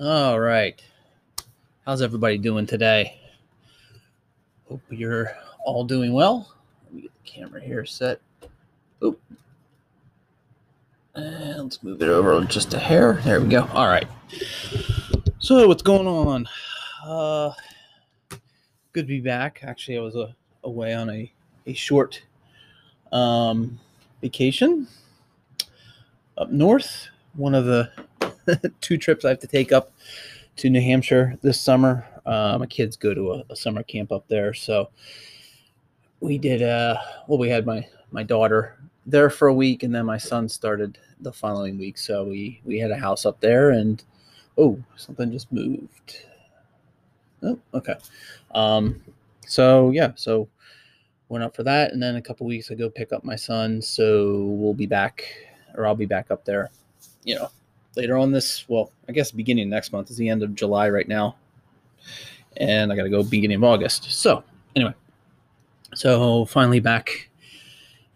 All right. How's everybody doing today? Hope you're all doing well. Let me get the camera here set. Oop. And let's move it over just a hair. There we go. All right. So, what's going on? Uh, good to be back. Actually, I was uh, away on a, a short um, vacation up north. One of the two trips I have to take up to New Hampshire this summer. Uh, my kids go to a, a, summer camp up there, so we did. Uh, well, we had my my daughter there for a week, and then my son started the following week. So we we had a house up there, and oh, something just moved. Oh, okay. Um, so yeah, so went up for that, and then a couple weeks I go pick up my son. So we'll be back, or I'll be back up there. You know, later on this, well, I guess beginning next month is the end of July right now. And I got to go beginning of August. So, anyway, so finally back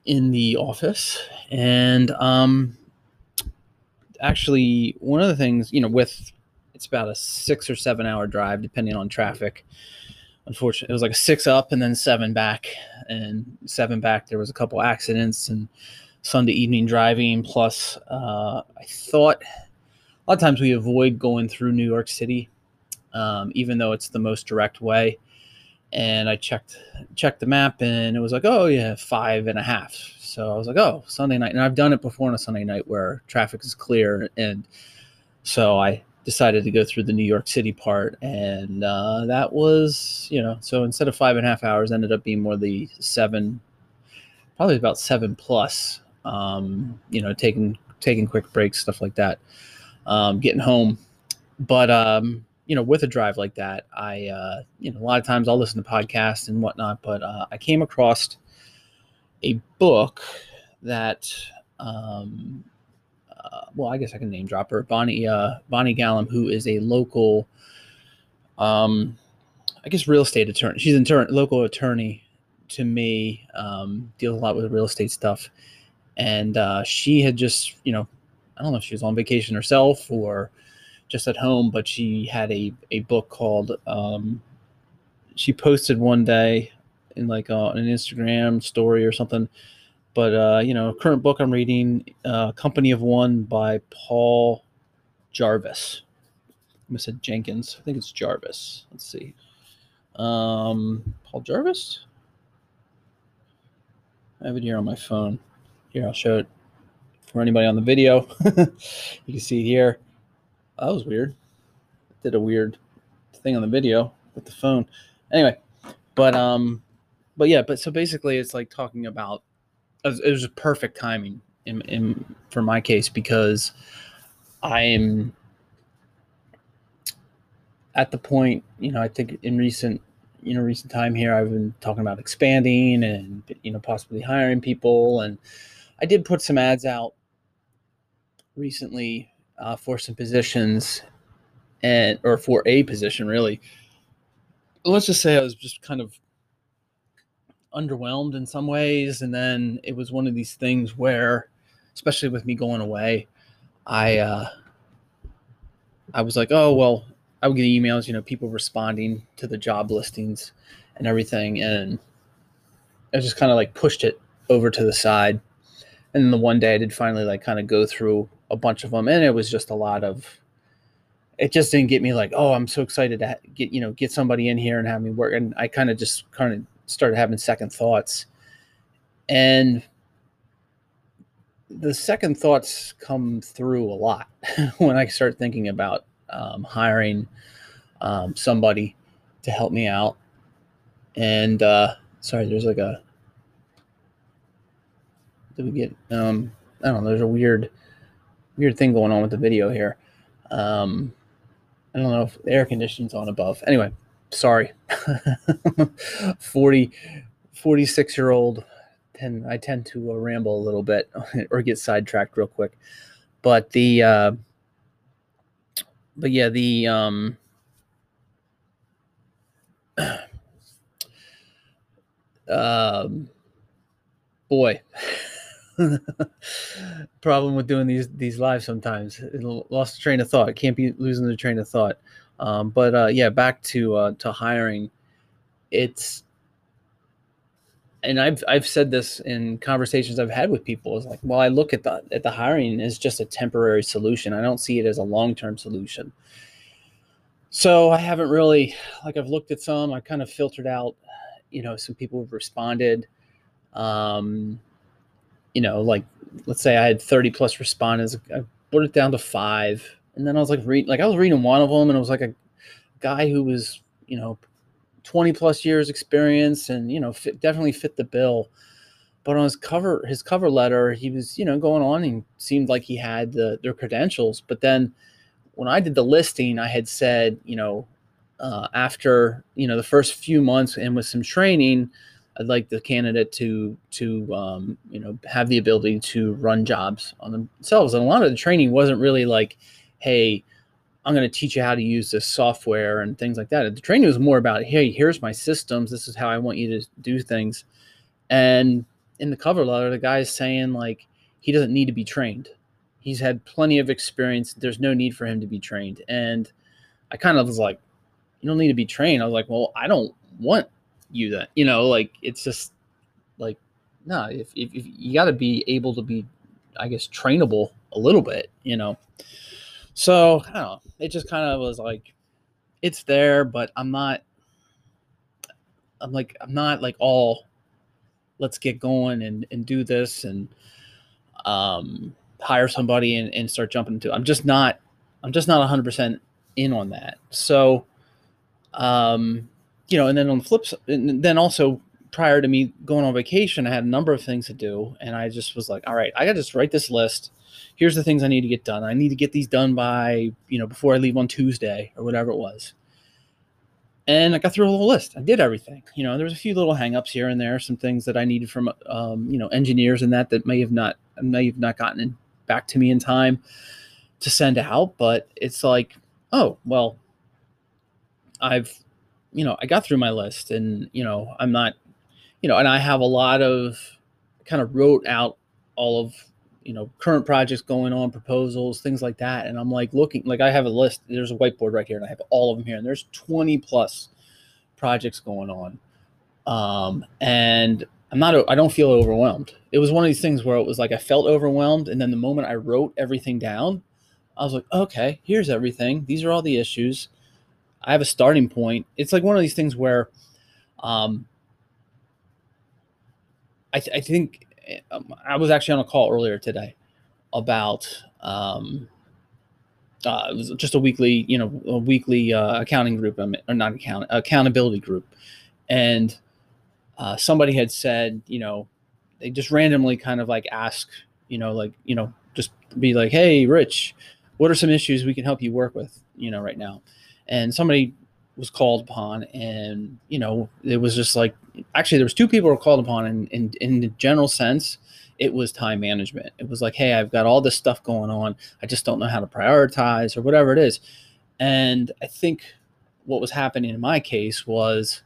in the office. And um, actually, one of the things, you know, with it's about a six or seven hour drive, depending on traffic. Unfortunately, it was like a six up and then seven back. And seven back, there was a couple accidents and Sunday evening driving. Plus, uh, I thought a lot of times we avoid going through New York City, um, even though it's the most direct way. And I checked checked the map, and it was like, oh yeah, five and a half. So I was like, oh, Sunday night, and I've done it before on a Sunday night where traffic is clear, and so I decided to go through the New York City part, and uh, that was, you know, so instead of five and a half hours, ended up being more the seven, probably about seven plus. Um, you know, taking taking quick breaks, stuff like that um, getting home. But um, you know, with a drive like that, I uh, you know a lot of times I'll listen to podcasts and whatnot. But uh, I came across a book that um, uh, well, I guess I can name drop her, Bonnie uh, Bonnie Gallum, who is a local, um, I guess real estate attorney. She's a local attorney to me, um, deals a lot with real estate stuff, and uh, she had just you know I don't know if she was on vacation herself or just at home, but she had a, a book called, um, she posted one day in like uh, an Instagram story or something. But, uh, you know, current book I'm reading, uh, Company of One by Paul Jarvis. I said Jenkins. I think it's Jarvis. Let's see. Um, Paul Jarvis? I have it here on my phone. Here, I'll show it for anybody on the video. you can see here. that was weird. Did a weird thing on the video with the phone. Anyway, but um, but yeah, but so basically, it's like talking about. It was a perfect timing in, in for my case because I am at the point. You know, I think in recent you know recent time here, I've been talking about expanding and you know possibly hiring people and. I did put some ads out recently uh, for some positions and or for a position really. Let's just say i was just kind of underwhelmed in some ways and then it was one of these things where especially with me going away i uh i was like oh well i would get emails you know people responding to the job listings and everything and i just kind of like pushed it over to the side and then the one day i did finally like kind of go through a bunch of them, and it was just a lot of. It just didn't get me like, oh, I'm so excited to get you know get somebody in here and have me work, and I kind of just kind of started having second thoughts, and the second thoughts come through a lot when I start thinking about um, hiring um, somebody to help me out. And uh, sorry, there's like a. Did we get? Um, I don't know. There's a weird weird thing going on with the video here. Um, I don't know if the air conditioning's on above. Anyway, sorry. 40, 46 year old. Tend, I tend to uh, ramble a little bit or get sidetracked real quick. But the, uh, but yeah, the, um, um, boy, problem with doing these these lives sometimes. It lost the train of thought. Can't be losing the train of thought. Um, but uh, yeah, back to uh, to hiring. It's and I've I've said this in conversations I've had with people is like, well, I look at the at the hiring as just a temporary solution. I don't see it as a long term solution. So I haven't really like I've looked at some. I kind of filtered out, you know, some people have responded. Um, you know, like let's say I had 30 plus respondents. I put it down to five. And then I was like read like I was reading one of them and it was like a guy who was, you know, 20 plus years experience and you know fit, definitely fit the bill but on his cover his cover letter he was you know going on and seemed like he had the their credentials but then when i did the listing i had said you know uh, after you know the first few months and with some training i'd like the candidate to to um, you know have the ability to run jobs on themselves and a lot of the training wasn't really like hey I'm going to teach you how to use this software and things like that. The training was more about, hey, here's my systems. This is how I want you to do things. And in the cover letter, the guy is saying like he doesn't need to be trained. He's had plenty of experience. There's no need for him to be trained. And I kind of was like, you don't need to be trained. I was like, well, I don't want you that, you know, like it's just like, no, if, if, if you got to be able to be, I guess, trainable a little bit, you know. So I don't know. It just kind of was like, it's there, but I'm not. I'm like I'm not like all. Let's get going and and do this and um hire somebody and, and start jumping into. I'm just not. I'm just not 100 percent in on that. So, um, you know, and then on the flip side, then also prior to me going on vacation, I had a number of things to do, and I just was like, all right, I got to just write this list here's the things I need to get done. I need to get these done by, you know, before I leave on Tuesday or whatever it was. And I got through a whole list. I did everything. You know, there was a few little hangups here and there, some things that I needed from, um, you know, engineers and that that may have not may have not gotten in, back to me in time to send out. But it's like, oh well, I've, you know, I got through my list, and you know, I'm not, you know, and I have a lot of kind of wrote out all of you know current projects going on proposals things like that. And i'm like looking like i have a list there's a whiteboard right here and i have all of them here and there's 20 plus projects going on. Um, and i'm not i don't feel overwhelmed. It was one of these things where it was like i felt overwhelmed and then the moment i wrote everything down i was like okay here's everything. These are all the issues i have a starting point. It's like one of these things where um, I, th- I think um, I was actually on a call earlier today about um, uh, it was just a weekly, you know, a weekly uh, accounting group, or not account accountability group, and uh, somebody had said, you know, they just randomly kind of like ask, you know, like you know, just be like, hey, Rich, what are some issues we can help you work with, you know, right now, and somebody was called upon and you know it was just like actually there was two people were called upon and in, in the general sense it was time management. It was like hey i've got all this stuff going on. I just don't know how to prioritize or whatever it is. And i think what was happening in my case was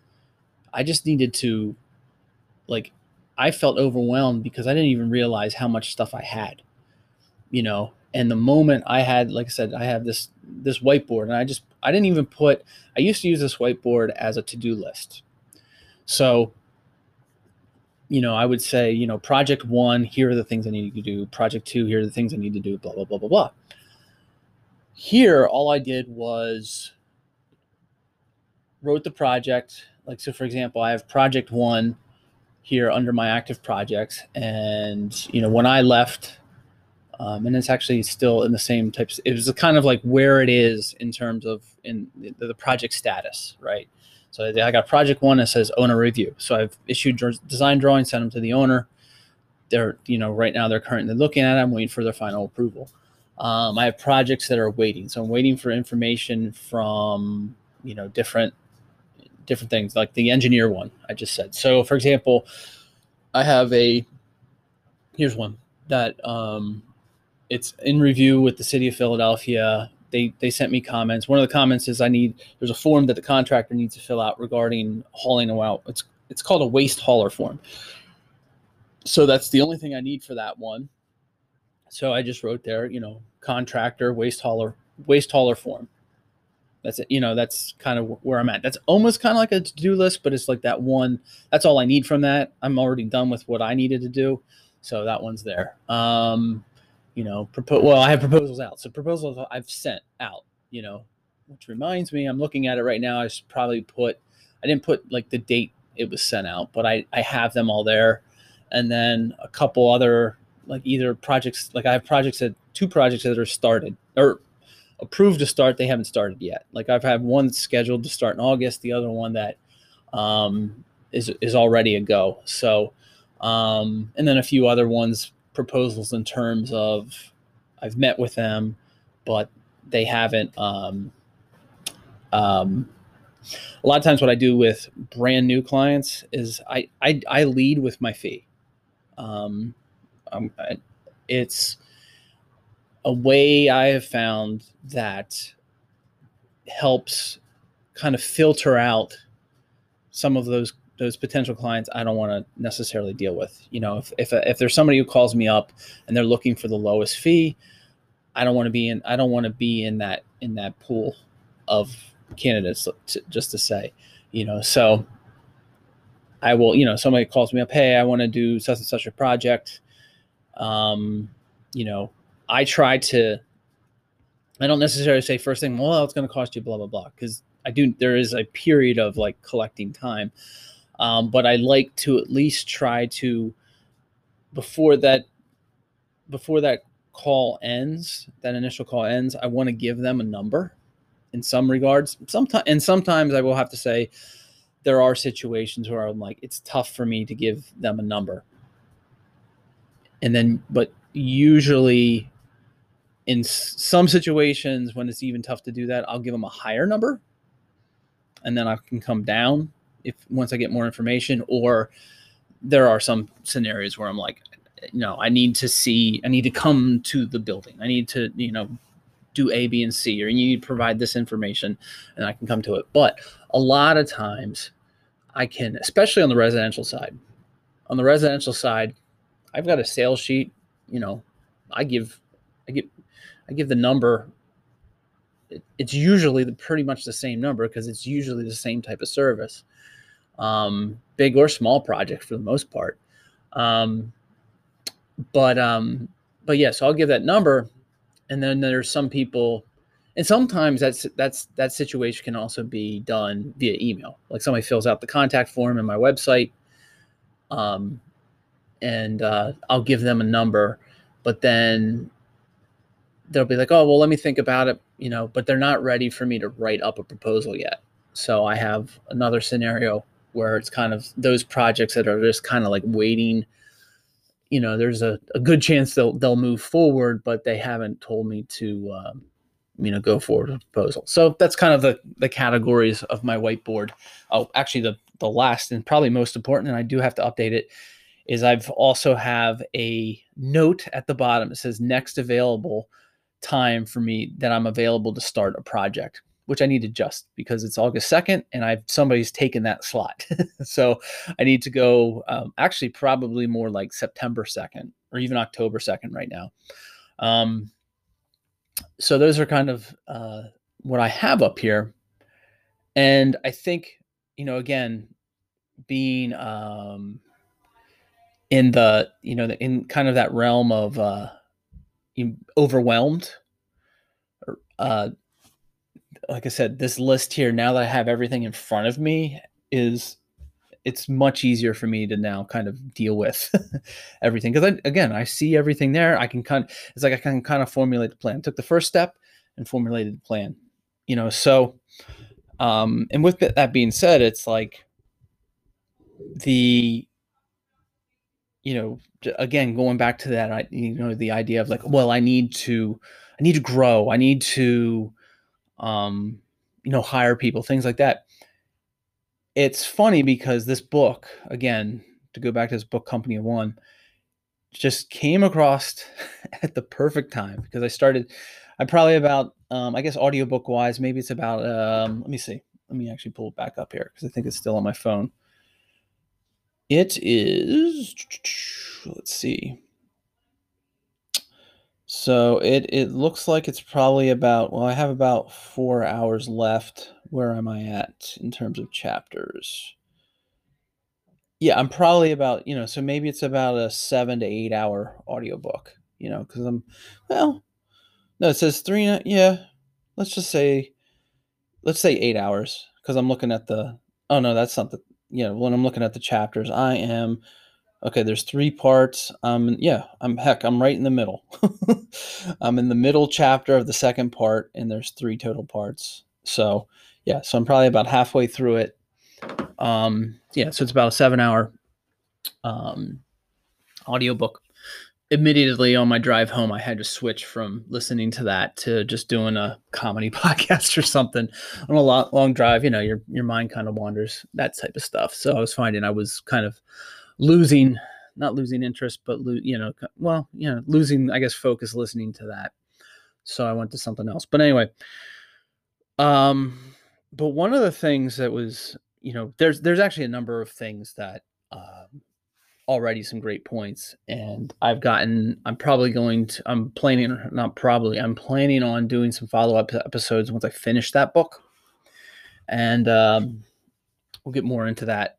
i just needed to like i felt overwhelmed because i didn't even realize how much stuff i had you know? And the moment i had like i said i have this this whiteboard and i just I didn't even put, I used to use this whiteboard as a to do list. So, you know, I would say, you know, project one, here are the things I need to do. Project two, here are the things I need to do, blah, blah, blah, blah, blah. Here, all I did was wrote the project. Like, so for example, I have project one here under my active projects. And, you know, when I left um, and it's actually still in the same types. It was kind of like where it is in terms of in the, the project status, right? So I got project one that says owner review. So I've issued design drawings, sent them to the owner. They're you know right now they're currently looking at. I'm waiting for their final approval. Um, I have projects that are waiting, so I'm waiting for information from you know different different things like the engineer one I just said. So for example, I have a here's one that um, it's in review with the city of Philadelphia. They they sent me comments. One of the comments is I need there's a form that the contractor needs to fill out regarding hauling out. It's it's called a waste hauler form. so that's the only thing I need for that one. So I just wrote there, you know, contractor, waste hauler, waste hauler form. That's it. You know, that's kind of where I'm at. That's almost kind of like a to-do list, but it's like that one. That's all I need from that. I'm already done with what I needed to do, so that one's there. Um, you know. Well, I have proposals out. So proposals I've sent out. You know, which reminds me, I'm looking at it right now. I should probably put. I didn't put like the date it was sent out, but I I have them all there, and then a couple other like either projects. Like I have projects that two projects that are started or approved to start. They haven't started yet. Like I've had one scheduled to start in August, the other one that um, is is already a go. So, um, and then a few other ones proposals in terms of I've met with them, but they haven't. Um, um, a lot of times, what I do with brand new clients is I I, I lead with my fee. Um, um, it's a way I have found that helps kind of filter out some of those those potential clients I don't want to necessarily deal with. You know, if if if there's somebody who calls me up and they're looking for the lowest fee, I don't want to be in I don't want to be in that in that pool of candidates to, just to say, you know, so I will, you know, somebody calls me up, hey, I want to do such and such a project. Um, you know, I try to. I don't necessarily say first thing, well, it's going to cost you blah blah blah, because I do. There is a period of like collecting time, um, but I like to at least try to before that before that call ends, that initial call ends, I want to give them a number in some regards. Sometimes and sometimes I will have to say there are situations where I'm like, it's tough for me to give them a number. And then, but usually in some situations when it's even tough to do that, I'll give them a higher number and then I can come down if once I get more information or there are some scenarios where I'm like, no, I need to see, I need to come to the building. I need to, you know, do A, B, and C, or you need to provide this information and I can come to it. But a lot of times I can, especially on the residential side, on the residential side, I've got a sales sheet, you know, I give, I give, I give the number. It's usually the, pretty much the same number because it's usually the same type of service, um, big or small project for the most part. Um, but um, but yeah, so I'll give that number, and then there's some people, and sometimes that's that's that situation can also be done via email. Like somebody fills out the contact form in my website, um, and uh, I'll give them a number, but then they'll be like, oh, well, let me think about it, you know, but they're not ready for me to write up a proposal yet. So I have another scenario where it's kind of those projects that are just kind of like waiting. You know, there's a, a good chance they'll they'll move forward, but they haven't told me to, um, you know, go forward with a proposal. So that's kind of the the categories of my whiteboard. Oh, actually, the the last and probably most important, and I do have to update it, is I've also have a note at the bottom. It says next available time for me that I'm available to start a project, which I need to adjust because it's August 2nd and I've somebody's taken that slot. so I need to go um, actually probably more like September 2nd or even October 2nd right now. Um, so those are kind of uh, what I have up here. And I think, you know, again, being um, in the, you know, in kind of that realm of, uh, overwhelmed. Uh, like I said, this list here, now that I have everything in front of me, is it's much easier for me to now kind of deal with everything. Because again i see everything there. I can kind of, it's like i can kind of formulate the plan. Took the first step and formulated the plan you know? So um and with that being said it's like the you know again going back to that I you know the idea of like well i need to i need to grow i need to um you know hire people things like that. It's funny because this book again to go back to this book company of one just came across at the perfect time because i started i probably about um i guess audiobook wise maybe it's about um let me see let me actually pull it back up here because i think it's still on my phone It is. Let's see. So it it looks like it's probably about well, I have about four hours left. Where am I at in terms of chapters? Yeah, I'm probably about, you know, so maybe it's about a seven to eight hour audiobook, you know, because I'm well, no, it says three, yeah, let's just say let's say eight hours, because I'm looking at the oh no, that's not the you know, when I'm looking at the chapters, I am Okay, there's three parts. Um, yeah, I'm heck, I'm right in the middle. I'm in the middle chapter of the second part, and there's three total parts. So, yeah, so I'm probably about halfway through it. Um, yeah, so it's about a seven hour um, audiobook. Immediately on my drive home, I had to switch from listening to that to just doing a comedy podcast or something. On a long, long drive, you know, your your mind kind of wanders, that type of stuff. So I was finding I was kind of losing not losing interest but lo- you know well you know losing i guess focus listening to that so i went to something else but anyway um but one of the things that was you know there's there's actually a number of things that um already some great points and i've gotten i'm probably going to i'm planning not probably i'm planning on doing some follow-up episodes once i finish that book. And um, we'll get more into that.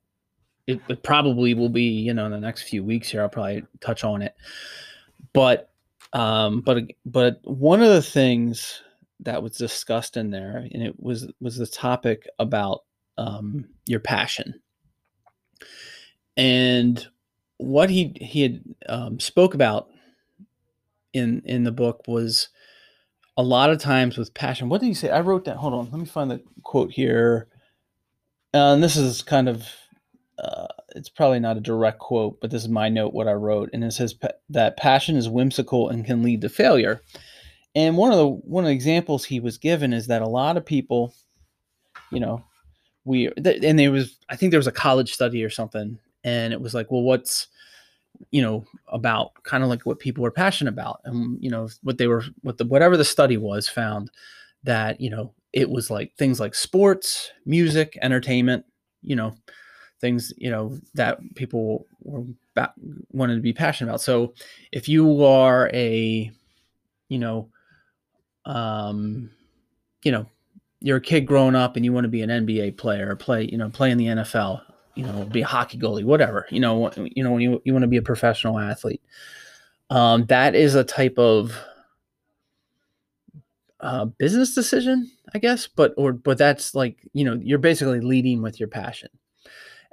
It, it probably will be you know in the next few weeks here i'll probably touch on it. But um but but one of the things that was discussed in there and it was was the topic about um your passion. And what he he had um, spoke about in in the book was a lot of times with passion what did he say i wrote that. hold on let me find the quote here uh, and this is kind of uh, it's probably not a direct quote, but this is my note, what I wrote, and it says that passion is whimsical and can lead to failure. And one of the one of the examples he was given is that a lot of people, you know, we and there was I think there was a college study or something, and it was like, well, what's you know about kind of like what people were passionate about, and you know what they were what the whatever the study was found that you know it was like things like sports, music, entertainment, you know, things you know that people were ba- wanted to be passionate about. So if you are a, you know, um, you know, you're a kid growing up and you want to be an NBA player, play, you know, play in the NFL, you know, be a hockey goalie, whatever, you know, you know, when you, you want to be a professional athlete, um, that is a type of uh, business decision, I guess, but, or, but that's like, you know, you're basically leading with your passion.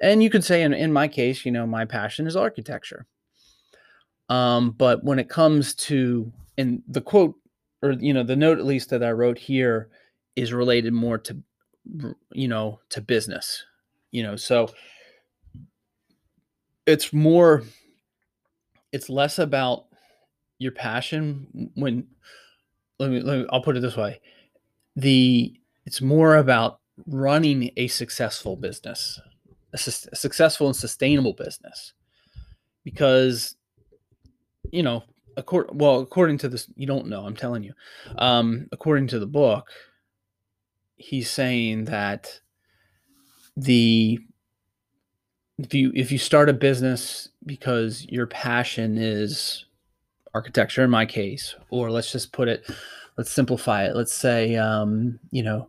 And you could say, in, in my case, you know, my passion is architecture. Um, but when it comes to, and the quote, or, you know, the note at least that I wrote here is related more to, you know, to business, you know, so it's more, it's less about your passion when, let me, let me, I'll put it this way. The, it's more about running a successful business a, su- a successful and sustainable business because you know according well according to this you don't know i'm telling you um according to the book he's saying that the if you if you start a business because your passion is architecture in my case or let's just put it let's simplify it let's say um, you know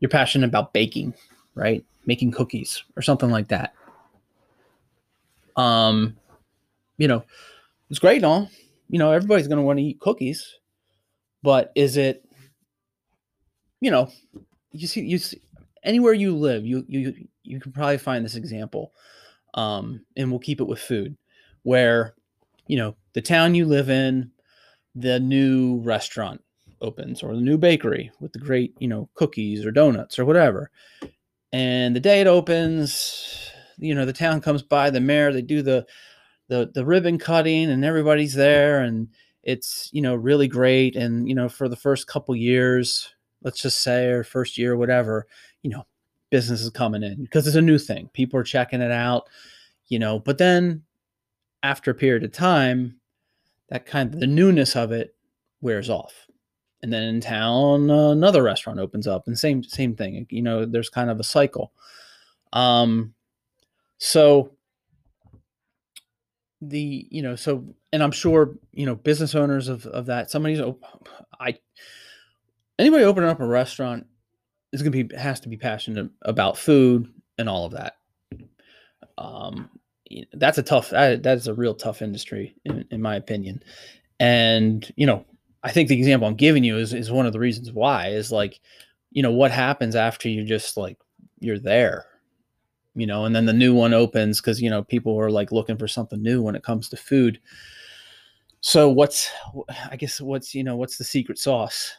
you're passionate about baking right making cookies or something like that. Um, you know, it's great and all. You know, everybody's going to want to eat cookies, but is it, you know, you see, you see, anywhere you live, you you you can probably find this example, um, and we'll keep it with food, where, you know, the town you live in, the new restaurant opens or the new bakery with the great, you know, cookies or donuts or whatever. And the day it opens, you know, the town comes by, the mayor, they do the the the ribbon cutting and everybody's there and it's, you know, really great and you know, for the first couple years, let's just say or first year whatever, you know, business is coming in because it's a new thing. People are checking it out, you know, but then after a period of time, that kind of the newness of it wears off and then in town another restaurant opens up and same same thing you know there's kind of a cycle um so the you know so and i'm sure you know business owners of of that somebody's i anybody opening up a restaurant is going to be has to be passionate about food and all of that um that's a tough that, that's a real tough industry in, in my opinion and you know i think the example i'm giving you is is one of the reasons why is like you know what happens after you just like you're there you know, and then the new one opens because you know people are like looking for something new when it comes to food. So what's I guess what's you know what's the secret sauce?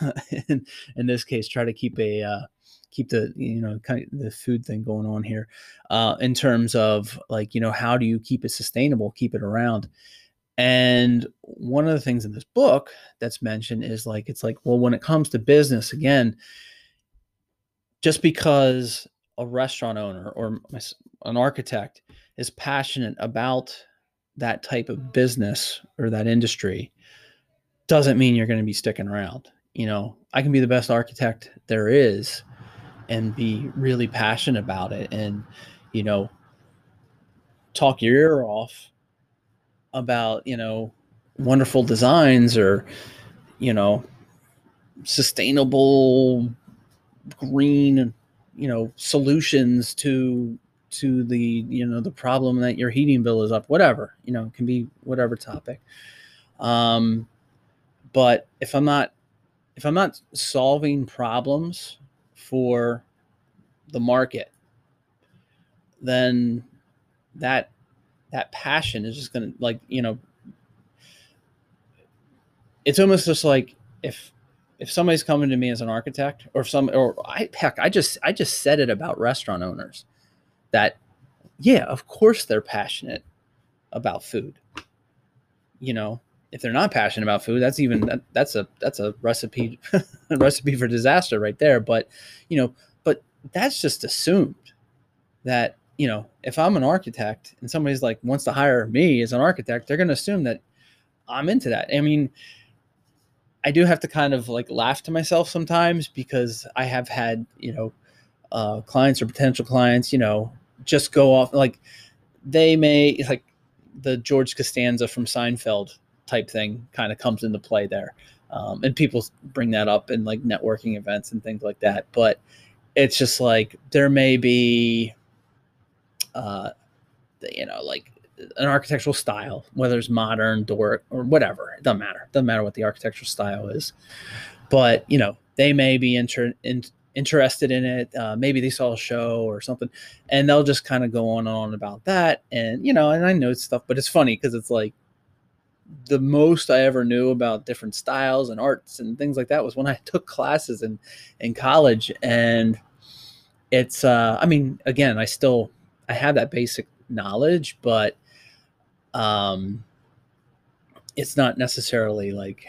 in, in this case, try to keep a uh, keep the you know kind of the food thing going on here uh, in terms of like you know how do you keep it sustainable, keep it around. And one of the things in this book that's mentioned is like it's like well when it comes to business again, just because a restaurant owner or an architect is passionate about that type of business or that industry doesn't mean you're going to be sticking around. You know, I can be the best architect there is and be really passionate about it and, you know, talk your ear off about, you know, wonderful designs or, you know, sustainable green you know solutions to to the you know the problem that your heating bill is up whatever you know can be whatever topic. Um but if i'm not if i'm not solving problems for the market then that that passion is just gonna like you know it's almost just like if if somebody's coming to me as an architect or if some or I heck I just I just said it about restaurant owners that yeah of course they're passionate about food you know if they're not passionate about food that's even that, that's a that's a recipe recipe for disaster right there. But you know but that's just assumed that you know if I'm an architect and somebody's like wants to hire me as an architect they're going to assume that I'm into that. I mean I do have to kind of like laugh to myself sometimes because I have had, you know, uh, clients or potential clients, you know, just go off like they may like the George Costanza from Seinfeld type thing kind of comes into play there. Um, and people bring that up in like networking events and things like that. But it's just like there may be, uh, you know, like an architectural style, whether it's modern, Doric, or whatever. It doesn't matter. It doesn't matter what the architectural style is. But you know, they may be inter- in, interested in it. Uh, maybe they saw a show or something, and they'll just kind of go on and on about that. And you know, and I know it's stuff, but it's funny because it's like the most I ever knew about different styles and arts and things like that was when I took classes in in college. And it's, uh, I mean, again, I still I have that basic knowledge, but um, it's not necessarily like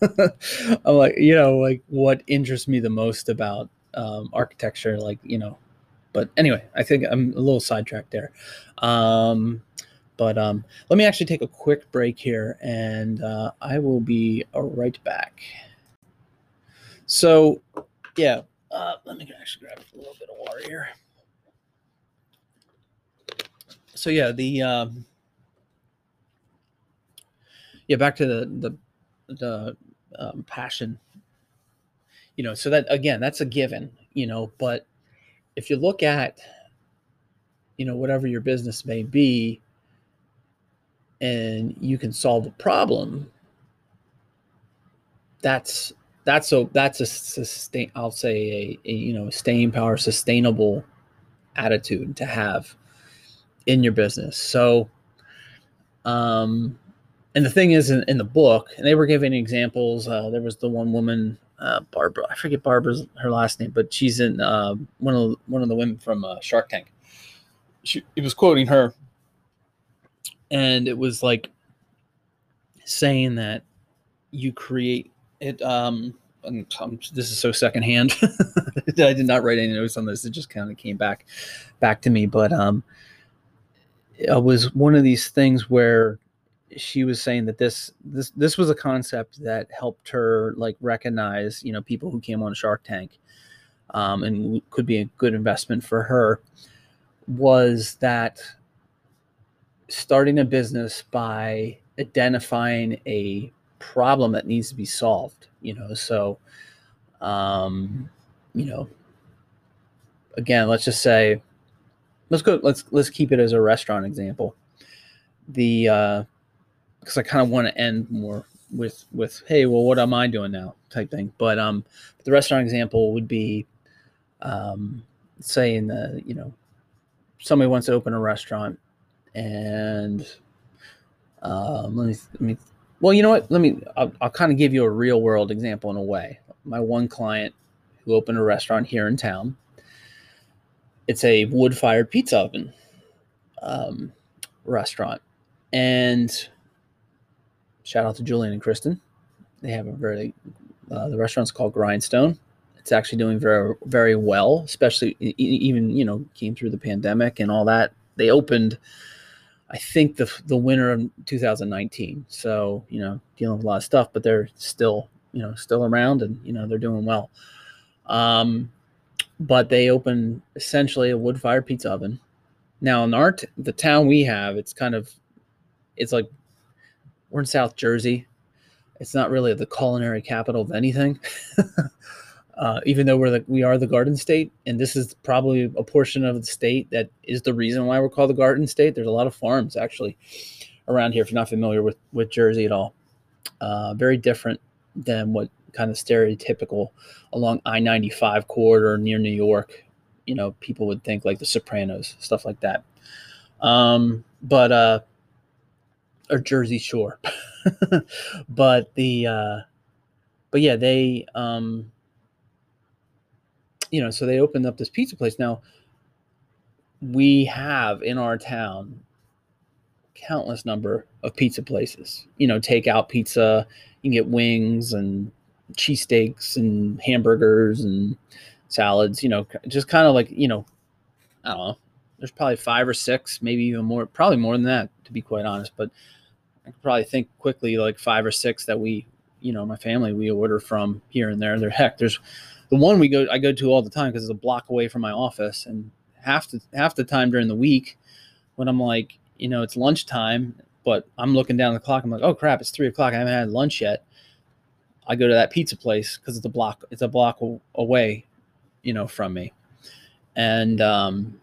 I'm like you know like what interests me the most about um, architecture, like you know. But anyway, I think I'm a little sidetracked there. Um, but um, let me actually take a quick break here, and uh, I will be right back. So, yeah, uh, let me actually grab a little bit of water here. So yeah, the um, yeah, back to the the the um, passion. You know, so that again, that's a given. You know, but if you look at you know whatever your business may be, and you can solve a problem, that's that's a that's a sustain. I'll say a, a you know staying power, sustainable attitude to have in your business. So, um, and the thing is in, in, the book and they were giving examples uh, there was the one woman uh, barbara i forget barbara's her last name but she's in uh, one of the, one of the women from uh, shark tank she he was quoting her and it was like saying that you create it um and um, this is so secondhand i did not write any notes on this it just kind of came back back to me but um it was one of these things where she was saying that this this this was a concept that helped her like recognize you know people who came on Shark Tank, um, and could be a good investment for her. Was that starting a business by identifying a problem that needs to be solved you know so um you know again let's just say let's go let's let's keep it as a restaurant example. The uh because i kind of want to end more with with hey well what am i doing now? type thing. But um the restaurant example would be um say in the you know somebody wants to open a restaurant and um let me let me well you know what let me i'll, I'll kind of give you a real world example in a way my one client who opened a restaurant here in town it's a wood fired pizza oven um, restaurant. And shout out to Julian and Kristen. They have a very, uh, the restaurant's called Grindstone. It's actually doing very, very well, especially even, you know, came through the pandemic and all that. They opened, I think, the, the winter of 2019. So, you know, dealing with a lot of stuff, but they're still, you know, still around and, you know, they're doing well. Um, but they open essentially a wood fired pizza oven. Now in our t- the town we have, it's kind of it's like we're in South Jersey. It's not really the culinary capital of anything. uh, even though we're the, we are the Garden State, and this is probably a portion of the state that is the reason why we're called the Garden State. There's a lot of farms actually around here. If you're not familiar with with Jersey at all, uh, very different than what kind of stereotypical along I 95 corridor near New York. You know, people would think like the Sopranos, stuff like that. Um, but, uh, or Jersey Shore. but the, uh, but yeah, they, um, you know, so they opened up this pizza place. Now, we have in our town countless number of pizza places. You know, takeout pizza. You can get wings and cheesesteaks and hamburgers and salads, you know, just kind of like, you know, I don't know. There's probably five or six, maybe even more, probably more than that, to be quite honest. But I could probably think quickly like five or six that we, you know, my family, we order from here and there. They're heck, there's the one we go, I go to all the time because it's a block away from my office. And half the, half the time during the week when I'm like, you know, it's lunchtime, but I'm looking down the clock. I'm like, oh crap, it's three o'clock. I haven't had lunch yet I go to that pizza place because it's a block it's a block away, you know, from me. And um,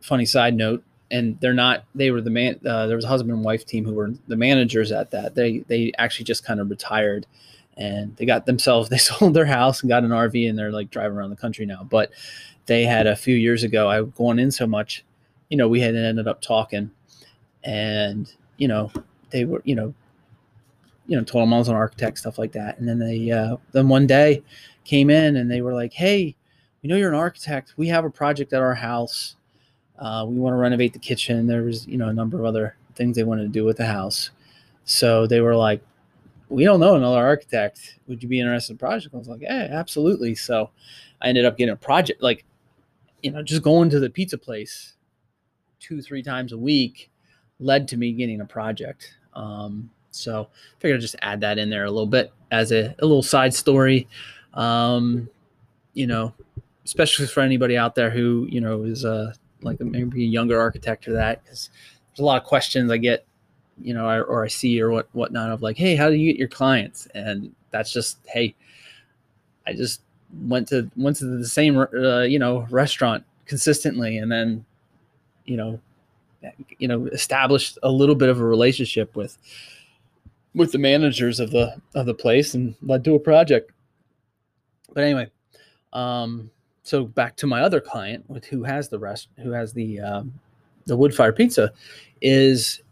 funny side note, and they're not they were the man uh, there was a husband and wife team who were the managers at that. They they actually just kind of retired and they got themselves they sold their house and got an RV and they're like driving around the country now. But they had a few years ago I gone in so much, you know, we had ended up talking and you know, they were, you know, you know, told them I was an architect, stuff like that. And then they, uh, then one day came in and they were like, Hey, we know you're an architect. We have a project at our house. Uh, we want to renovate the kitchen. There was, you know, a number of other things they wanted to do with the house. So they were like, we don't know another architect. Would you be interested in project? I was like, yeah, absolutely. So I ended up getting a project, like, you know, just going to the pizza place two, three times a week led to me getting a project. Um, so I figured I'd just add that in there a little bit as a, a little side story. Um, you know, especially for anybody out there who, you know, is uh, like maybe a younger architect or that, because there's a lot of questions I get, you know, or, or I see or what whatnot of like, hey, how do you get your clients? And that's just, hey, I just went to went to the same uh, you know restaurant consistently, and then, you know, you know, established a little bit of a relationship with with the managers of the of the place and led to a project. But anyway, um, so back to my other client with who has the rest, who has the um, the wood fire pizza, is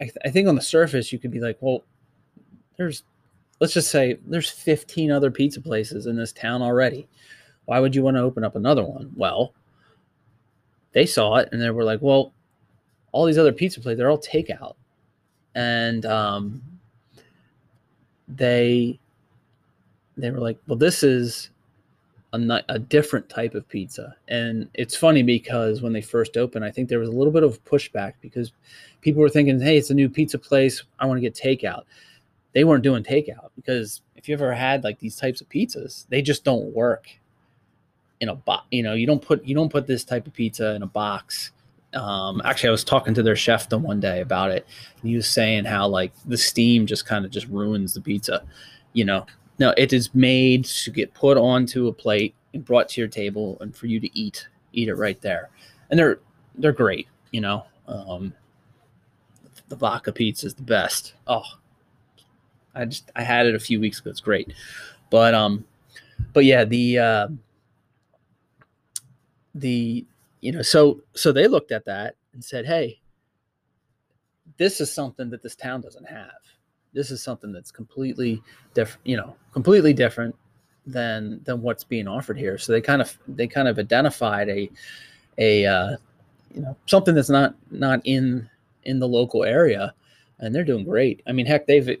I, th- I think on the surface you could be like, well, there's let's just say there's 15 other pizza places in this town already. Why would you want to open up another one? Well, they saw it and they were like, well, all these other pizza places, they're all takeout. And um, they they were like, well, this is a, a different type of pizza. And it's funny because when they first opened, I think there was a little bit of pushback because people were thinking, hey, it's a new pizza place. I want to get takeout. They weren't doing takeout because if you ever had like these types of pizzas, they just don't work in a box. You know, you don't put you don't put this type of pizza in a box Um, actually, I was talking to their chef the one day about it, and he was saying how like the steam just kind of just ruins the pizza. You know, no, it is made to get put onto a plate and brought to your table, and for you to eat, eat it right there. And they're they're great. You know, um, the vodka pizza is the best. Oh, I just I had it a few weeks ago. It's great, but um, but yeah, the uh, the you know so so they looked at that and said, hey, this is something that this town doesn't have. This is something that's completely different. You know, completely different than than what's being offered here. So they kind of they kind of identified a a uh, you know something that's not not in in the local area, and they're doing great. I mean, heck, they've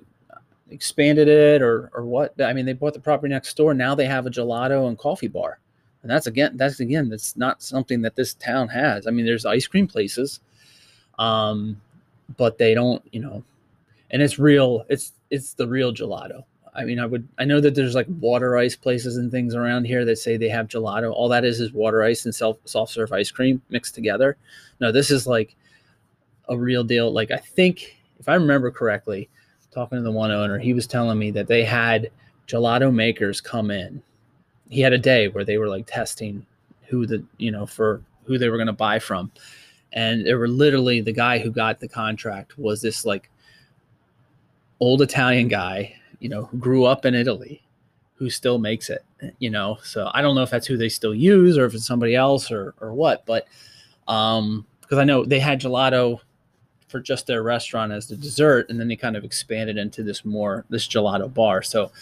expanded it or or what. I mean, they bought the property next door. Now they have a gelato and coffee bar, and that's again that's again that's not something that this town has. I mean, there's ice cream places, um, but they don't, you know, and it's real. It's it's the real gelato. I mean, I would I know that there's like water ice places and things around here that say they have gelato. All that is is water ice and self soft serve ice cream mixed together. No, this is like a real deal. Like I think if I remember correctly, talking to the one owner, he was telling me that they had gelato makers come in. He had a day where they were like testing who the, you know, for who they were going to buy from. And they were literally the guy who got the contract was this like old Italian guy, you know, who grew up in Italy, who still makes it, you know. So I don't know if that's who they still use or if it's somebody else or or what, but um because I know they had gelato for just their restaurant as the dessert, and then they kind of expanded into this more this gelato bar. So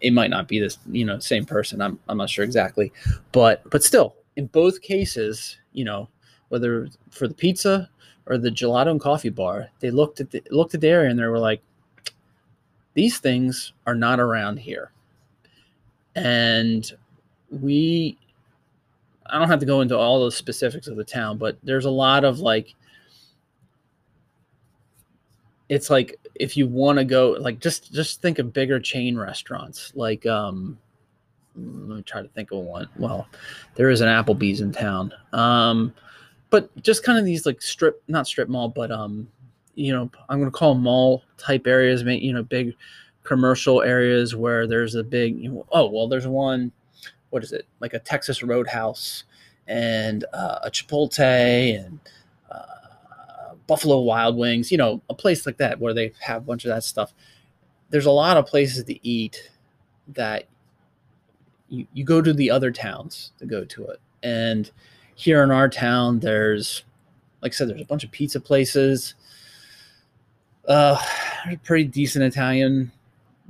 it might not be this you know same person. I'm I'm not sure exactly, but but still, in both cases, you know whether for the pizza or the gelato and coffee bar, they looked at the, looked at the area and they were like, these things are not around here, and we. I don't have to go into all the specifics of the town, but there's a lot of like it's like if you want to go like just just think of bigger chain restaurants like um let me try to think of one well there is an applebee's in town um but just kind of these like strip not strip mall but um you know i'm going to call mall type areas you know big commercial areas where there's a big you know, oh well there's one what is it like a texas roadhouse and uh, a chipotle and Buffalo Wild Wings, you know, a place like that where they have a bunch of that stuff. There's a lot of places to eat that you, you go to the other towns to go to it. And here in our town, there's, like I said, there's a bunch of pizza places, uh, a pretty decent Italian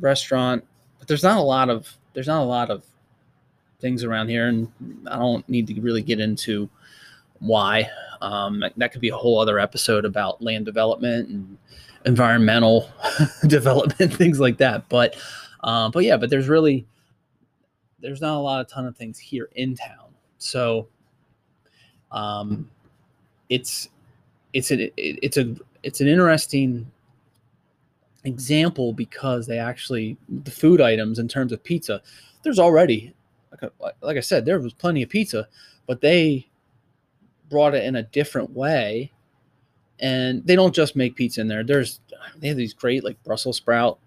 restaurant, but there's not a lot of, there's not a lot of things around here. And I don't need to really get into why. Um, that, could be a whole other episode about land development and environmental development, things like that. But, um, but yeah, but there's really there's not a lot of ton of things here in town. So, um, it's it's a it's a it's an interesting example because they actually the food items in terms of pizza there's already like, i said there was plenty of pizza but they brought it in a different way. And they don't just make pizza in there. There's they have these great like Brussels sprout,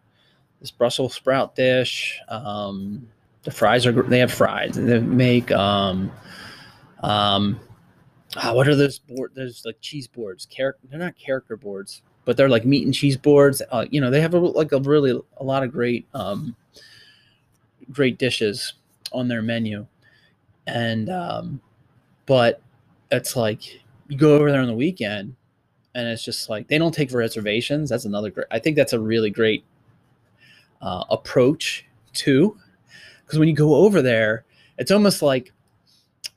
this Brussels sprout dish. Um, the fries are they have fries. They make um, um, oh, what are those board? There's like cheese boards. Character they're not character boards, but they're like meat and cheese boards. Uh, you know they have a, like a really a lot of great um, great dishes on their menu, and um, but it's like you go over there on the weekend and it's just like they don't take reservations. That's another great. I think that's a really great uh, approach too, because when you go over there, it's almost like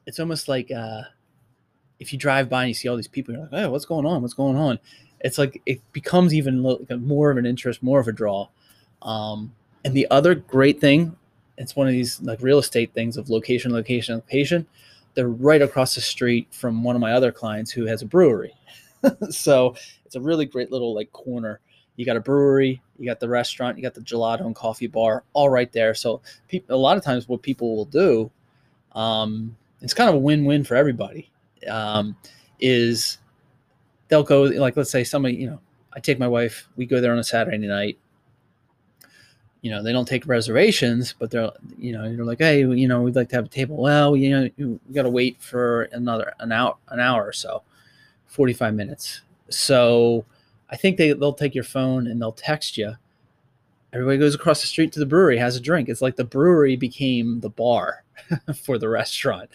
it's almost like uh, if you drive by and you see all these people, you're like, "Oh, what's going on? What's going on?" It's like it becomes even more of an interest, more of a draw. Um, and the other great thing, it's one of these like real estate things of location, location, location they're right across the street from one of my other clients who has a brewery. so it's a really great little like corner. You got a brewery, you got the restaurant, you got the gelato and coffee bar, all right there. So people, a lot of times, what people will do, um, it's kind of a win-win for everybody. Um, is they'll go like let's say somebody you know I take my wife we go there on a Saturday night. You know they don't take reservations but they're you know you're like hey you know we'd like to have a table. Well you know you got to wait for another an hour an hour or so 45 minutes. So i think they, they'll take your phone and they'll text you everybody goes across the street to the brewery has a drink. It's like the brewery became the bar for the restaurant.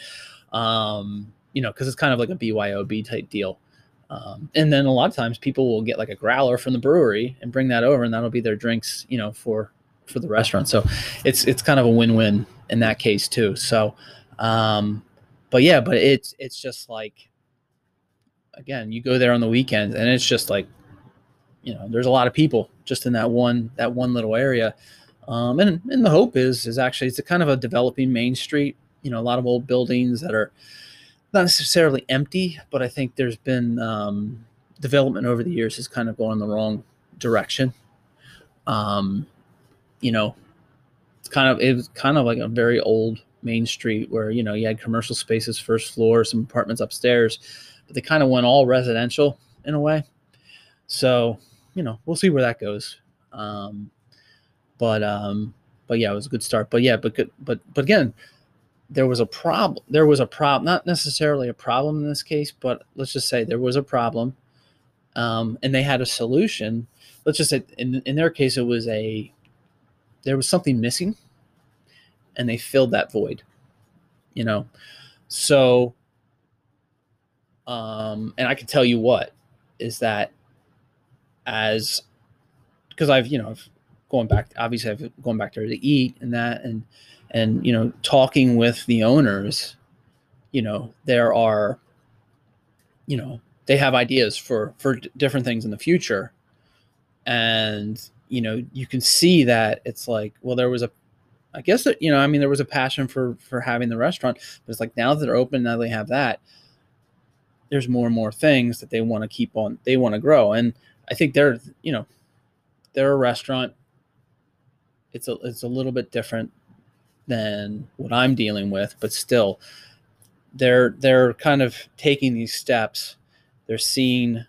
Um, you know because it's kind of like a byob type deal um, and then a lot of times people will get like a growler from the brewery and bring that over and that'll be their drinks you know for for the restaurant. So it's it's kind of a win-win in that case too. So um but yeah, but it's it's just like again, you go there on the weekends and it's just like you know, there's a lot of people just in that one that one little area. Um and and the hope is is actually it's a kind of a developing main street, you know, a lot of old buildings that are not necessarily empty, but I think there's been um development over the years has kind of gone in the wrong direction. Um, you know, it's kind of it was kind of like a very old main street where you know you had commercial spaces first floor, some apartments upstairs, but they kind of went all residential in a way. So you know we'll see where that goes. Um, but um, but yeah, it was a good start. But yeah, but good, but but again, there was a problem. There was a problem, not necessarily a problem in this case, but let's just say there was a problem, um, and they had a solution. Let's just say in in their case, it was a there was something missing and they filled that void you know so um and i can tell you what is that as because i've you know i've going back obviously i've gone back there to eat and that and and you know talking with the owners you know there are you know they have ideas for for different things in the future. And you know you can see that it's like well there was a i guess that you know i mean there was a passion for for having the restaurant but it's like now that they're open now they have that there's more and more things that they want to keep on they want to grow. And i think they're you know they're a restaurant. It's a it's a little bit different than what i'm dealing with but still they're they're kind of taking these steps they're seeing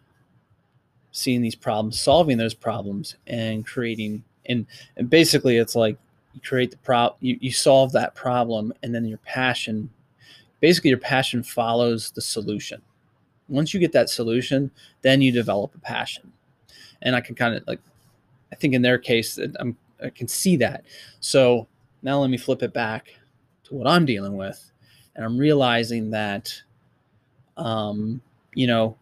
seeing these problems, solving those problems, and creating and and basically it's like you create the prop, you, you solve that problem, and then your passion, basically your passion follows the solution. Once you get that solution, then you develop a passion, and I can kind of like, I think in their case, I'm I can see that. So now let me flip it back to what I'm dealing with, and I'm realizing that, um, you know,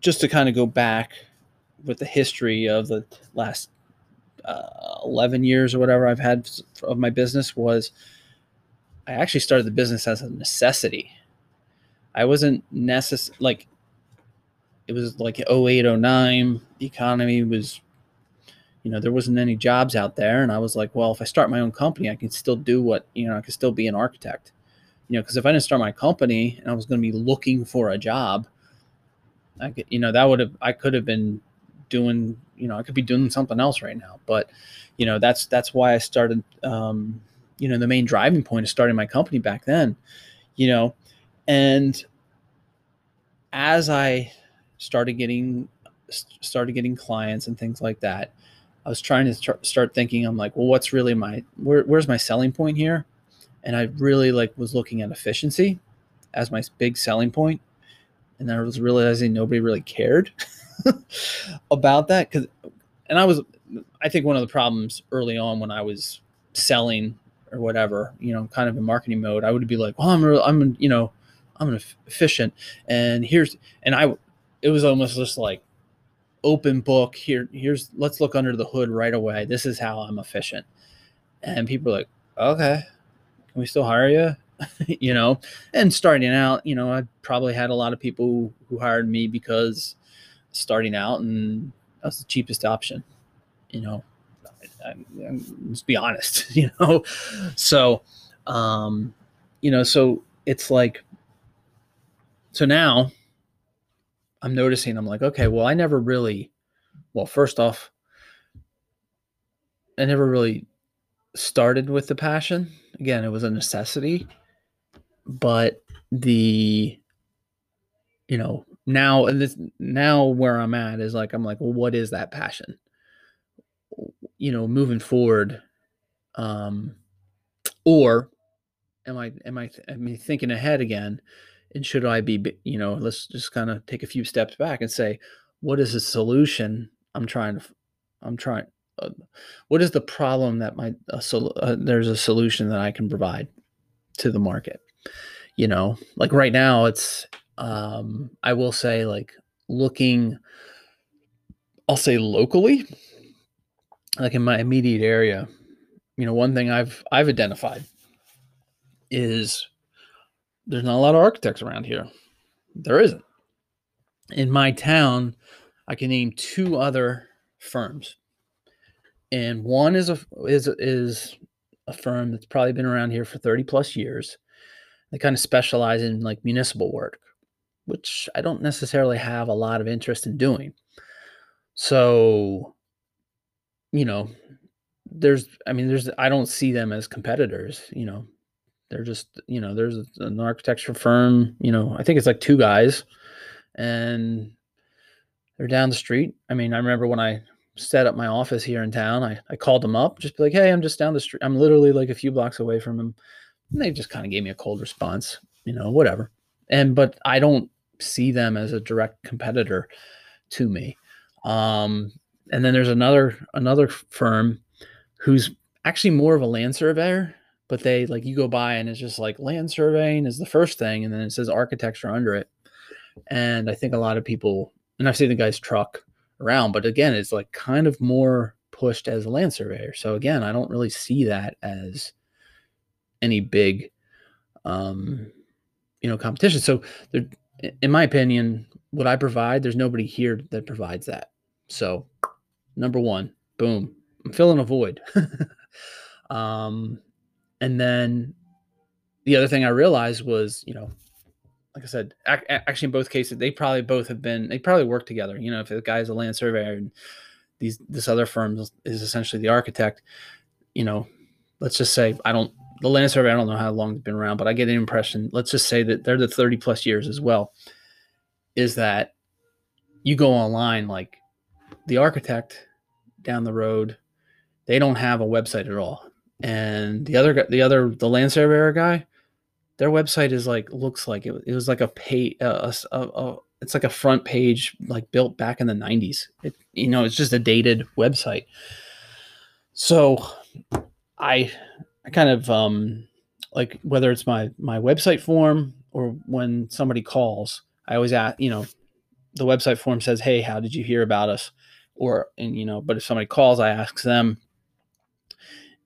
just to kind of go back with the history of the last uh, 11 years or whatever I've had of my business was I actually started the business as a necessity. I wasn't necessary like it was like 08 09 the economy was you know there wasn't any jobs out there. And I was like well if I start my own company I can still do what you know I can still be an architect. You know because if I didn't start my company and I was going to be looking for a job I could, you know, that would have, I could have been doing, you know, I could be doing something else right now. But, you know, that's, that's why I started, um, you know, the main driving point of starting my company back then, you know, and as I started getting, started getting clients and things like that, I was trying to start thinking, I'm like, well, what's really my, where, where's my selling point here? And I really like was looking at efficiency as my big selling point and I was realizing nobody really cared about that because, and I was, I think one of the problems early on when I was selling or whatever, you know, kind of in marketing mode, I would be like, well, I'm, I'm, you know, I'm an efficient, and here's, and I, it was almost just like open book here. Here's, let's look under the hood right away. This is how I'm efficient, and people are like, okay, can we still hire you? you know, and starting out, you know, I probably had a lot of people who, hired me because starting out and that's the cheapest option, you know, I, I, let's be honest, you know? So, um, you know, so it's like, so now I'm noticing, I'm like, okay, well, I never really, well, first off, I never really started with the passion. Again, it was a necessity but the you know, now and this now where I'm at is like I'm like, well, what is that passion? You know, moving forward, um, or am I am I I mean thinking ahead again? And should I be, you know, let's just kind of take a few steps back and say, what is the solution I'm trying to, I'm trying, uh, what is the problem that my, uh, so, uh, there's a solution that I can provide to the market? You know, like right now, it's, um, I will say, like looking, I'll say locally, like in my immediate area, you know, one thing I've I've identified is there's not a lot of architects around here. There isn't. In my town, I can name two other firms, and one is a is is a firm that's probably been around here for 30 plus years. They kind of specialize in like municipal work, which I don't necessarily have a lot of interest in doing. So, you know, there's I mean there's I don't see them as competitors, you know. They're just, you know, there's an architecture firm, you know, I think it's like two guys and they're down the street. I mean, I remember when I set up my office here in town, I, I called them up, just be like, hey, I'm just down the street. I'm literally like a few blocks away from them. And they just kind of gave me a cold response, you know, whatever. And, but I don't see them as a direct competitor to me. Um, and then there's another, another firm who's actually more of a land surveyor but they like you go by and it's just like land surveying is the first thing and then it says architecture under it. And i think a lot of people and i've seen the guy's truck around but again it's like kind of more pushed as a land surveyor. So again i don't really see that as any big um you know competition. So there in my opinion what i provide there's nobody here that provides that. So number one boom i'm filling a void. Um and then the other thing I realized was, you know, like I said, ac- actually in both cases, they probably both have been, they probably work together. You know, if the guy's a land surveyor and these, this other firm is essentially the architect, you know, let's just say, I don't, the land surveyor, I don't know how long they've been around, but I get an impression, let's just say that they're the 30 plus years as well, is that you go online, like the architect down the road, they don't have a website at all and the other guy, the other the land surveyor guy their website is like looks like it, it was like a pay a, a, a, it's like a FrontPage like built back in the 90s it, you know it's just a dated website. So i i kind of um like whether it's my my website form or when somebody calls i always ask you know the website form says hey how did you hear about us? Or and you know but if somebody calls i ask them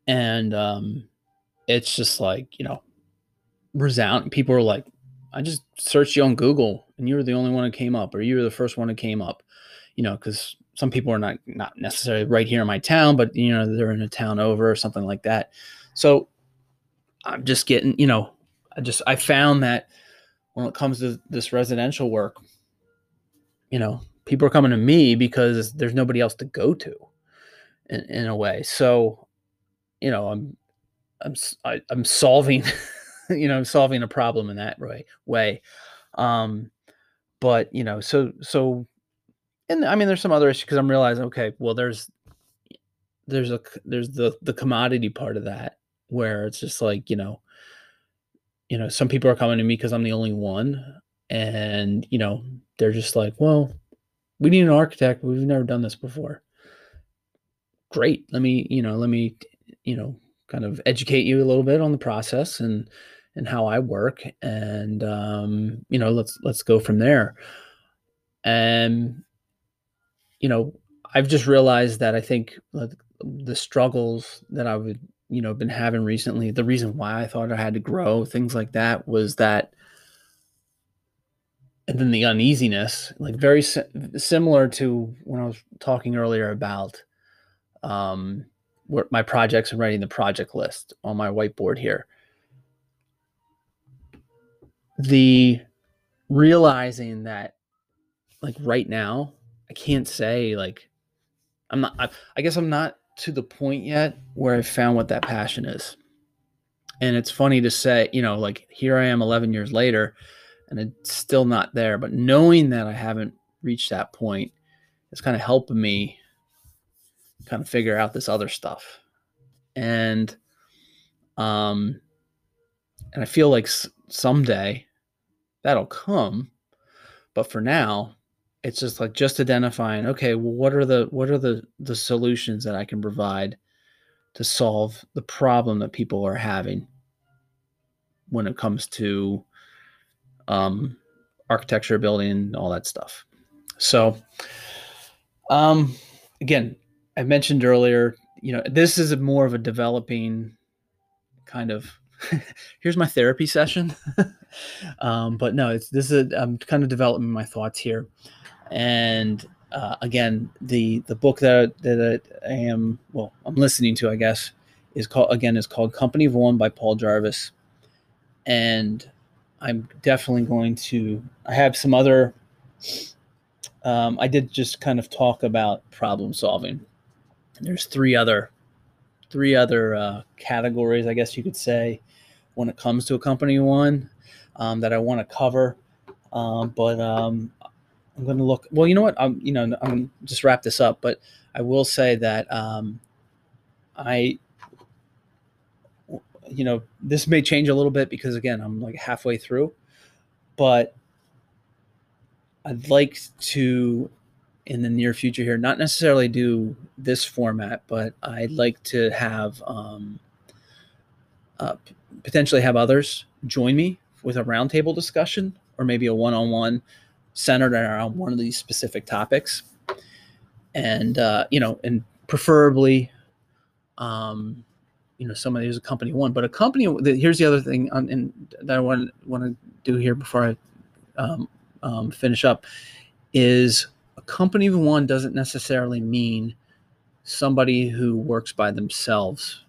and um, it's just like you know, resound. People are like, I just searched you on Google, and you were the only one that came up, or you were the first one that came up. You know, because some people are not not necessarily right here in my town, but you know they're in a town over or something like that. So I'm just getting, you know, I just I found that when it comes to this residential work, you know, people are coming to me because there's nobody else to go to in, in a way. So you know, I'm I'm I, am i am solving, you know, I'm solving a problem in that way way. Um, but you know, so so, and I mean, there's some other issues because I'm realizing, okay, well, there's there's a there's the the commodity part of that where it's just like you know, you know, some people are coming to me because I'm the only one, and you know, they're just like, well, we need an architect. We've never done this before. Great. Let me, you know, let me you know, kind of educate you a little bit on the process and and how I work, and um, you know, let's let's go from there. And you know, I've just realized that I think like, the struggles that I would you know been having recently, the reason why I thought I had to grow, things like that, was that and then the uneasiness like very similar to when i was talking earlier about um my projects and writing the project list on my whiteboard here. The realizing that like right now, I can't say like I'm not I, I guess I'm not to the point yet where I found what that passion is. And it's funny to say, you know, like here I am 11 years later and it's still not there. But knowing that I haven't reached that point is kind of helping me kind of figure out this other stuff. And um and I feel like someday that'll come. But for now, it's just like just identifying, okay, well what are the what are the the solutions that I can provide to solve the problem that people are having when it comes to um, architecture, building, all that stuff. So, um, again, I mentioned earlier, you know, this is more of a developing kind of. here's my therapy session, um, but no, it's this is a, I'm kind of developing my thoughts here, and uh, again, the the book that that I am well, I'm listening to, I guess, is called again is called Company of One by Paul Jarvis, and I'm definitely going to. I have some other. Um, I did just kind of talk about problem solving. There's three other, three other uh, categories, I guess you could say, when it comes to a company one um, that I want to cover. Um, but um, I'm going to look. Well, you know what? I'm you know I'm just wrap this up. But I will say that um, I you know, this may change a little bit because again, I'm like halfway through, but I'd like to in the near future here, not necessarily do this format, but I'd like to have um, uh, potentially have others join me with a roundtable discussion or maybe a one-on-one centered around one of these specific topics, and uh, you know, and preferably um, you know somebody who's a company one but a company here's the other thing on, and that i want, want to do here before i um, um, finish up is company of one doesn't necessarily mean somebody who works by themselves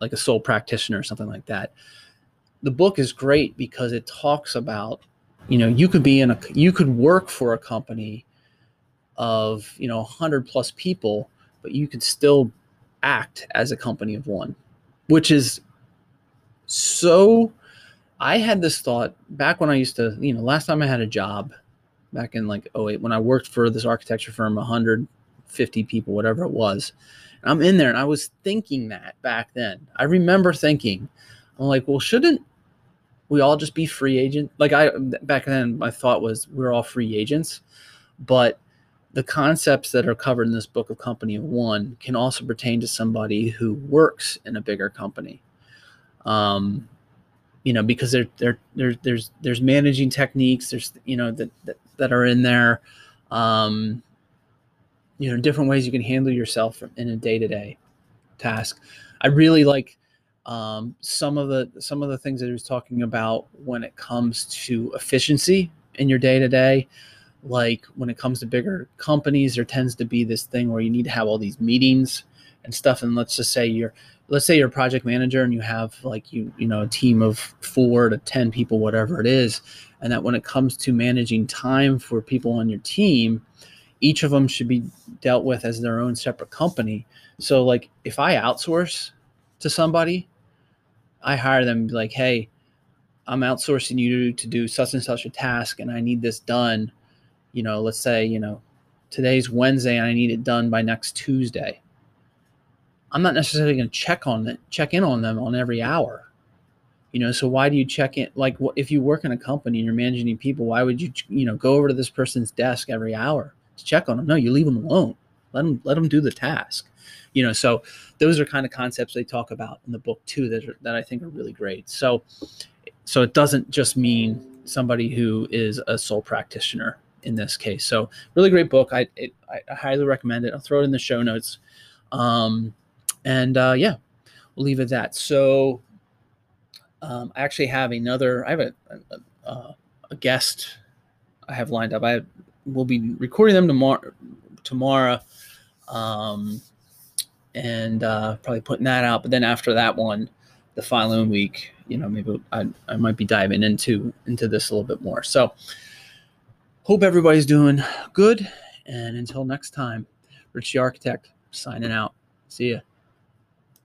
like a sole practitioner or something like that. The book is great because it talks about you know you could be in a you could work for a company of you know 100 plus people but you could still act as a company of one which is so I had this thought back when I used to, you know, last time I had a job back in like 08 when I worked for this architecture firm, 150 people, whatever it was. And I'm in there and I was thinking that back then. I remember thinking, I'm like, well, shouldn't we all just be free agent? Like I back then my thought was we're all free agents, but the concepts that are covered in this book of company one can also pertain to somebody who works in a bigger company um, you know because there there there's there's there's managing techniques there's you know that that, that are in there um, you know different ways you can handle yourself in a day-to-day task. I really like um, some of the some of the things that he was talking about when it comes to efficiency in your day-to-day. Like when it comes to bigger companies there tends to be this thing where you need to have all these meetings and stuff. And let's just say you're let's say you're a project manager and you have like you you know a team of 4 to 10 people whatever it is and that when it comes to managing time for people on your team each of them should be dealt with as their own separate company so like if i outsource to somebody i hire them like hey i'm outsourcing you to do such and such a task and i need this done you know, let's say, you know, today's Wednesday and I need it done by next Tuesday. I'm not necessarily going to check on it, check in on them on every hour. You know, so why do you check in? Like, if you work in a company and you're managing people, why would you, you know, go over to this person's desk every hour to check on them? No, you leave them alone. Let them let them do the task. You know, so those are kind of concepts they talk about in the book too that are, that I think are really great. So, so it doesn't just mean somebody who is a sole practitioner in this case. So really great book. I, it, I highly recommend it. I'll throw it in the show notes. Um, and uh, yeah, we'll leave it at that. So um, I actually have another. I have a, a, a, guest I have lined up. I will be recording them tomorrow. Tomorrow. Um, and uh, probably putting that out. But then after that one, the following week, you know, maybe I, I might be diving into into this a little bit more. So Hope everybody's doing good. And until next time, Rich the Architect signing out. See ya.